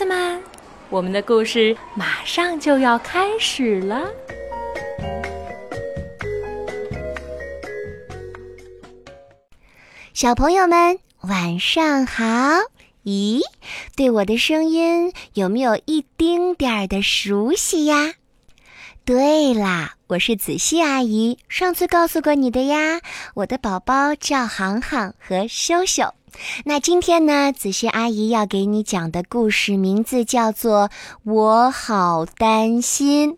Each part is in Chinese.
子们，我们的故事马上就要开始了。小朋友们，晚上好！咦，对我的声音有没有一丁点儿的熟悉呀？对啦，我是子熙阿姨，上次告诉过你的呀。我的宝宝叫航航和羞羞。那今天呢，子熙阿姨要给你讲的故事名字叫做《我好担心》。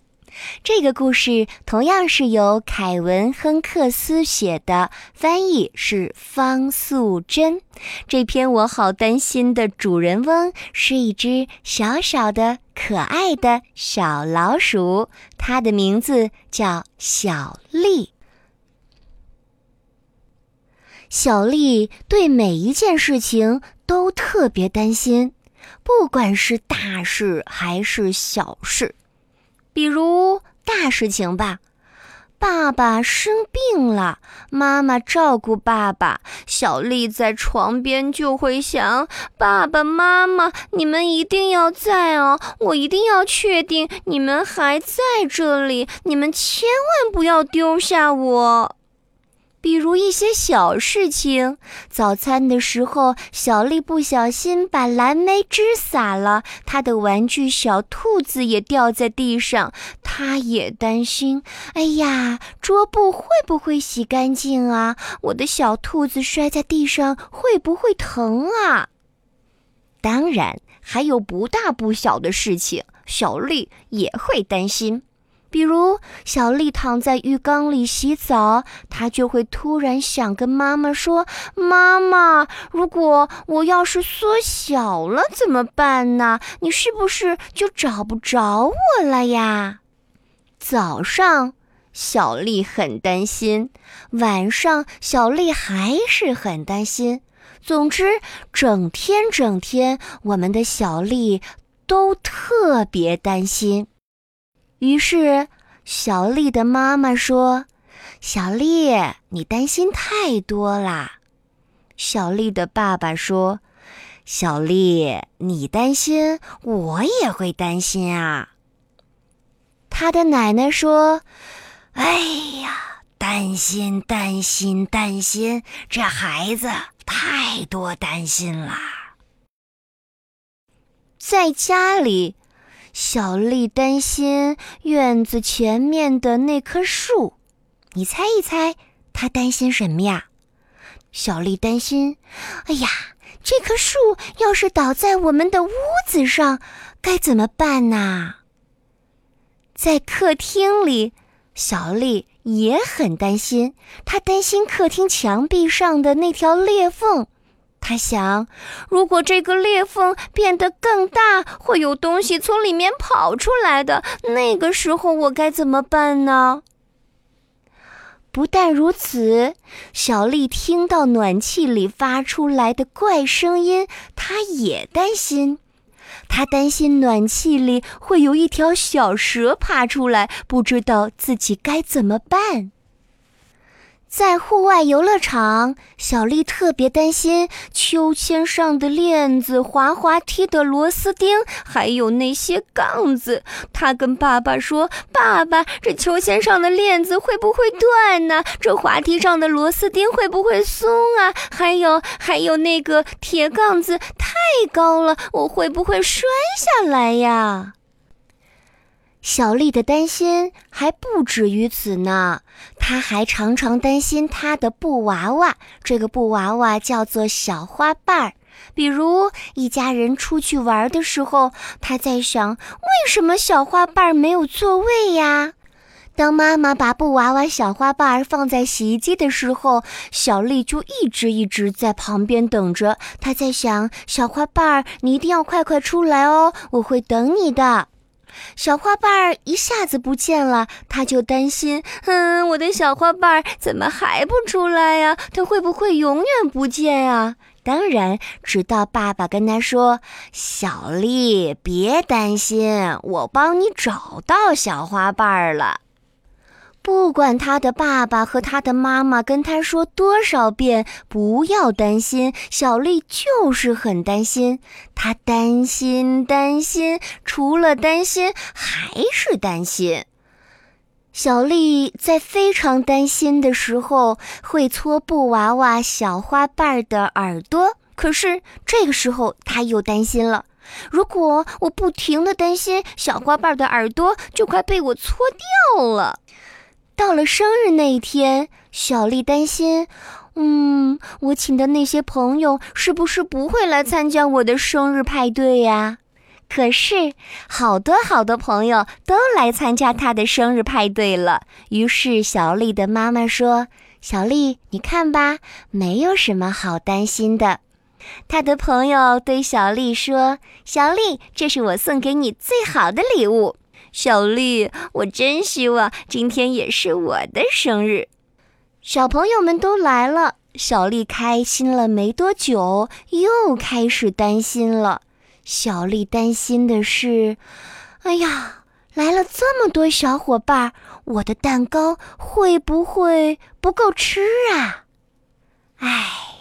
这个故事同样是由凯文·亨克斯写的，翻译是方素珍。这篇我好担心的主人翁是一只小小的、可爱的小老鼠，它的名字叫小丽。小丽对每一件事情都特别担心，不管是大事还是小事。比如大事情吧，爸爸生病了，妈妈照顾爸爸，小丽在床边就会想：爸爸妈妈，你们一定要在哦，我一定要确定你们还在这里，你们千万不要丢下我。比如一些小事情，早餐的时候，小丽不小心把蓝莓汁洒了，她的玩具小兔子也掉在地上，她也担心。哎呀，桌布会不会洗干净啊？我的小兔子摔在地上会不会疼啊？当然，还有不大不小的事情，小丽也会担心。比如，小丽躺在浴缸里洗澡，她就会突然想跟妈妈说：“妈妈，如果我要是缩小了怎么办呢？你是不是就找不着我了呀？”早上，小丽很担心；晚上，小丽还是很担心。总之，整天整天，我们的小丽都特别担心。于是，小丽的妈妈说：“小丽，你担心太多啦。”小丽的爸爸说：“小丽，你担心，我也会担心啊。”他的奶奶说：“哎呀，担心，担心，担心，这孩子太多担心啦。”在家里。小丽担心院子前面的那棵树，你猜一猜，她担心什么呀？小丽担心，哎呀，这棵树要是倒在我们的屋子上，该怎么办呢？在客厅里，小丽也很担心，她担心客厅墙壁上的那条裂缝。他想，如果这个裂缝变得更大，会有东西从里面跑出来的。那个时候，我该怎么办呢？不但如此，小丽听到暖气里发出来的怪声音，她也担心。她担心暖气里会有一条小蛇爬出来，不知道自己该怎么办。在户外游乐场，小丽特别担心秋千上的链子、滑滑梯的螺丝钉，还有那些杠子。她跟爸爸说：“爸爸，这秋千上的链子会不会断呢？这滑梯上的螺丝钉会不会松啊？还有，还有那个铁杠子太高了，我会不会摔下来呀？”小丽的担心还不止于此呢，她还常常担心她的布娃娃。这个布娃娃叫做小花瓣儿。比如一家人出去玩的时候，她在想：为什么小花瓣儿没有座位呀？当妈妈把布娃娃小花瓣儿放在洗衣机的时候，小丽就一直一直在旁边等着。她在想：小花瓣儿，你一定要快快出来哦，我会等你的。小花瓣儿一下子不见了，他就担心：嗯，我的小花瓣儿怎么还不出来呀？它会不会永远不见啊？当然，直到爸爸跟他说：“小丽，别担心，我帮你找到小花瓣儿了。”不管他的爸爸和他的妈妈跟他说多少遍不要担心，小丽就是很担心。他担心，担心，除了担心还是担心。小丽在非常担心的时候，会搓布娃娃小花瓣的耳朵。可是这个时候，她又担心了：如果我不停的担心，小花瓣的耳朵就快被我搓掉了。到了生日那一天，小丽担心，嗯，我请的那些朋友是不是不会来参加我的生日派对呀？可是，好多好多朋友都来参加她的生日派对了。于是，小丽的妈妈说：“小丽，你看吧，没有什么好担心的。”她的朋友对小丽说：“小丽，这是我送给你最好的礼物。”小丽，我真希望今天也是我的生日。小朋友们都来了，小丽开心了没多久，又开始担心了。小丽担心的是，哎呀，来了这么多小伙伴，我的蛋糕会不会不够吃啊？唉。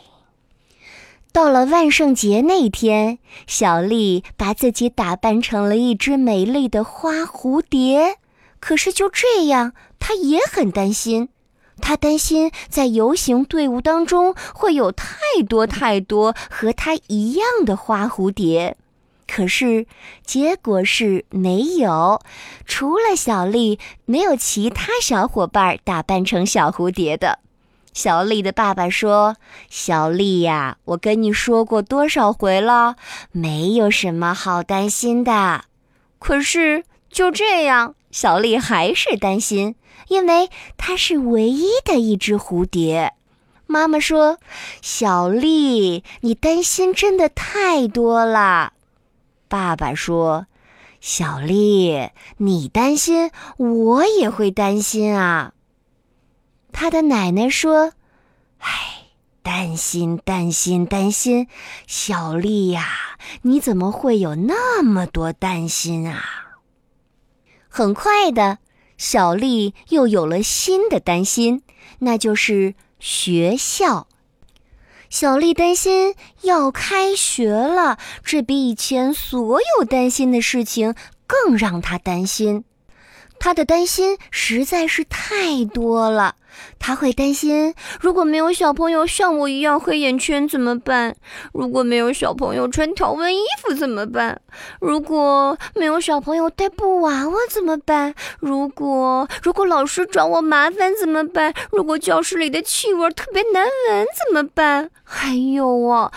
到了万圣节那天，小丽把自己打扮成了一只美丽的花蝴蝶。可是就这样，她也很担心。她担心在游行队伍当中会有太多太多和她一样的花蝴蝶。可是结果是没有，除了小丽，没有其他小伙伴打扮成小蝴蝶的。小丽的爸爸说：“小丽呀，我跟你说过多少回了，没有什么好担心的。可是就这样，小丽还是担心，因为她是唯一的一只蝴蝶。妈妈说：‘小丽，你担心真的太多了。’爸爸说：‘小丽，你担心，我也会担心啊。’”他的奶奶说：“唉，担心，担心，担心，小丽呀，你怎么会有那么多担心啊？”很快的，小丽又有了新的担心，那就是学校。小丽担心要开学了，这比以前所有担心的事情更让她担心。他的担心实在是太多了。他会担心，如果没有小朋友像我一样黑眼圈怎么办？如果没有小朋友穿条纹衣服怎么办？如果没有小朋友带布娃娃怎么办？如果如果老师找我麻烦怎么办？如果教室里的气味特别难闻怎么办？还有啊。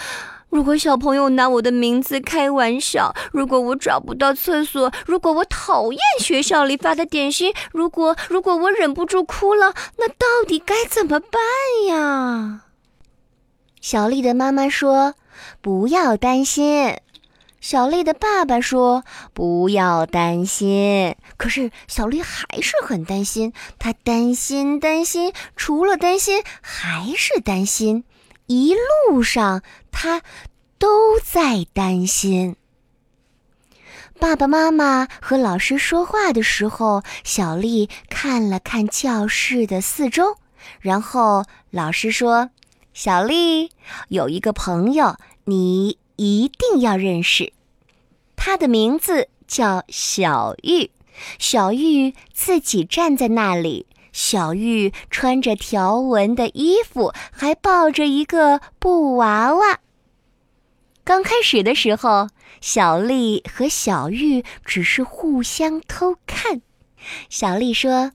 如果小朋友拿我的名字开玩笑，如果我找不到厕所，如果我讨厌学校里发的点心，如果如果我忍不住哭了，那到底该怎么办呀？小丽的妈妈说：“不要担心。”小丽的爸爸说：“不要担心。”可是小丽还是很担心，她担心担心，除了担心还是担心。一路上，他都在担心。爸爸妈妈和老师说话的时候，小丽看了看教室的四周，然后老师说：“小丽，有一个朋友，你一定要认识，他的名字叫小玉。小玉自己站在那里。”小玉穿着条纹的衣服，还抱着一个布娃娃。刚开始的时候，小丽和小玉只是互相偷看。小丽说：“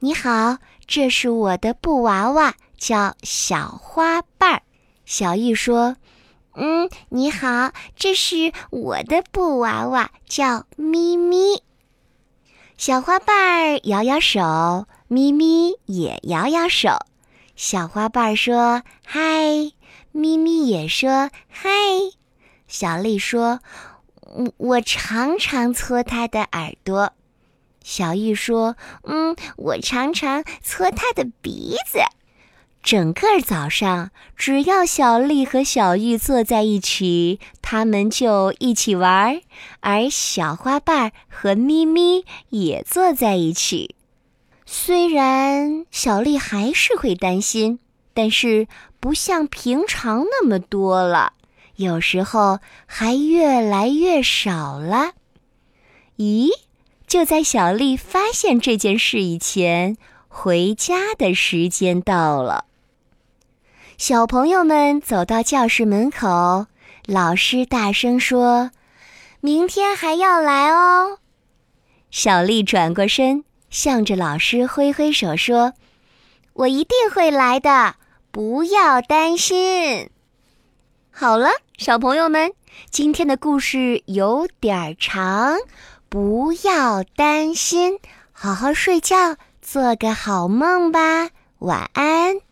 你好，这是我的布娃娃，叫小花瓣儿。”小玉说：“嗯，你好，这是我的布娃娃，叫咪咪。”小花瓣儿摇摇手。咪咪也摇摇手，小花瓣说：“嗨。”咪咪也说：“嗨。”小丽说：“我我常常搓它的耳朵。”小玉说：“嗯，我常常搓它的鼻子。”整个早上，只要小丽和小玉坐在一起，他们就一起玩儿；而小花瓣和咪咪也坐在一起。虽然小丽还是会担心，但是不像平常那么多了，有时候还越来越少了。咦，就在小丽发现这件事以前，回家的时间到了。小朋友们走到教室门口，老师大声说：“明天还要来哦。”小丽转过身。向着老师挥挥手说：“我一定会来的，不要担心。”好了，小朋友们，今天的故事有点长，不要担心，好好睡觉，做个好梦吧，晚安。